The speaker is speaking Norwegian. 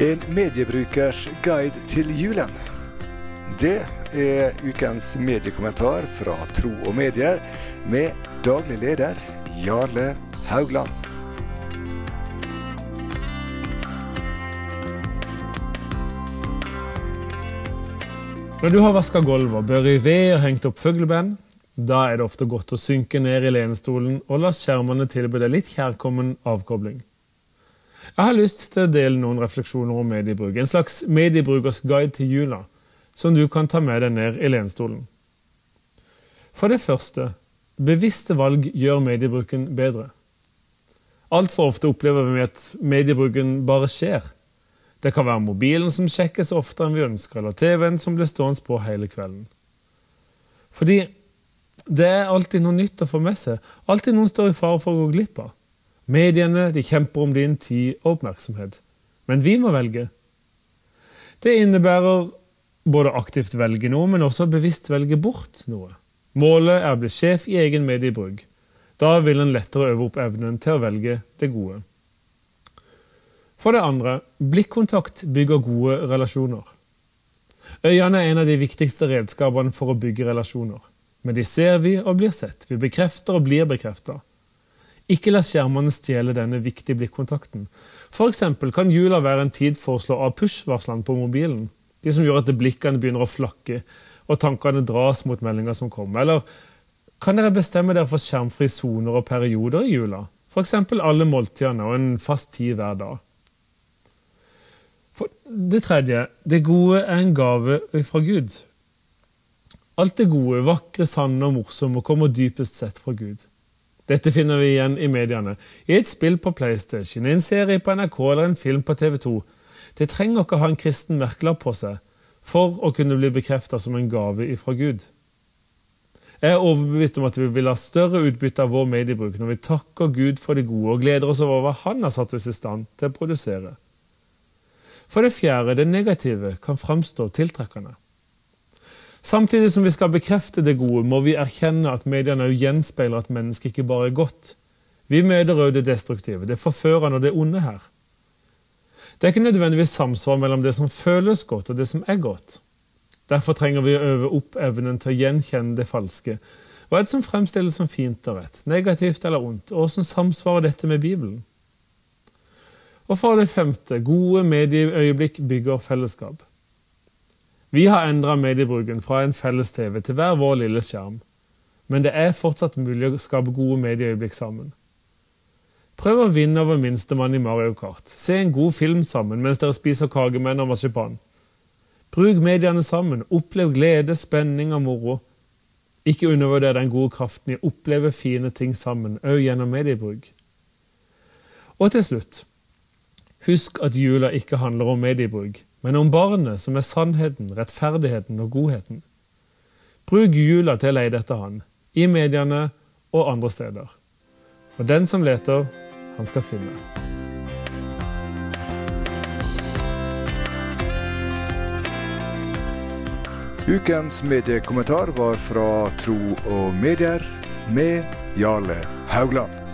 En mediebrukers guide til julen. Det er ukens mediekommentar fra Tro og Medier med daglig leder Jarle Haugland. Når du har vaska gulv og børi ved og hengt opp fugleband, da er det ofte godt å synke ned i lenestolen og la skjermene tilby deg litt kjærkommen avkobling. Jeg har lyst til å dele noen refleksjoner om mediebruk, en slags mediebrukers guide til jula, som du kan ta med deg ned i lenstolen. For det første, bevisste valg gjør mediebruken bedre. Altfor ofte opplever vi at mediebruken bare skjer. Det kan være mobilen som sjekkes oftere enn vi ønsker, eller TV-en som blir stående på hele kvelden. Fordi det er alltid noe nytt å få med seg. Alltid noen står i fare for å gå glipp av. Mediene de kjemper om din tid og oppmerksomhet. Men vi må velge. Det innebærer både aktivt velge noe, men også bevisst velge bort noe. Målet er å bli sjef i egen mediebruk. Da vil en lettere øve opp evnen til å velge det gode. For det andre, blikkontakt bygger gode relasjoner. Øynene er en av de viktigste redskapene for å bygge relasjoner. Med de ser vi og blir sett. Vi bekrefter og blir bekrefta. Ikke la skjermene stjele denne viktige blikkontakten. Eksempel kan jula være en tid for å slå av push-varslene på mobilen. De som gjør at blikkene begynner å flakke, og tankene dras mot meldinger som kommer. Eller kan dere bestemme dere for skjermfrie soner og perioder i jula? F.eks. alle måltidene og en fast tid hver dag. For det tredje, det gode er en gave fra Gud. Alt det gode, vakre, sanne og morsomme kommer dypest sett fra Gud. Dette finner vi igjen i mediene. I et spill på PlayStation, i en serie på NRK eller en film på TV 2. Det trenger ikke å ha en kristen merkelapp på seg for å kunne bli bekrefta som en gave ifra Gud. Jeg er overbevist om at vi vil ha større utbytte av vår mediebruk når vi takker Gud for det gode og gleder oss over hva Han har satt oss i stand til å produsere. For det fjerde, det negative kan framstå tiltrekkende. Samtidig som vi skal bekrefte det gode, må vi erkjenne at mediene også gjenspeiler at mennesket ikke bare er godt. Vi møter òg det destruktive, det forførende og det onde her. Det er ikke nødvendigvis samsvar mellom det som føles godt, og det som er godt. Derfor trenger vi å øve opp evnen til å gjenkjenne det falske. Hva er det som fremstilles som fint og rett, negativt eller ondt, og hvordan samsvarer dette med Bibelen? Og for det femte, gode medieøyeblikk bygger fellesskap. Vi har endra mediebruken fra en felles-TV til hver vår lille skjerm, men det er fortsatt mulig å skape gode medieøyeblikk sammen. Prøv å vinne over minstemann i Mario Kart. Se en god film sammen mens dere spiser kakemenn og marsipan. Bruk mediene sammen. Opplev glede, spenning og moro. Ikke undervurder den gode kraften i å oppleve fine ting sammen, òg gjennom mediebruk. Og til slutt Husk at jula ikke handler om mediebruk, men om barnet som er sannheten, rettferdigheten og godheten. Bruk jula til å leie etter Han, i mediene og andre steder. For den som leter, han skal finne. Ukens mediekommentar var fra Tro og Medier med Jarle Haugland.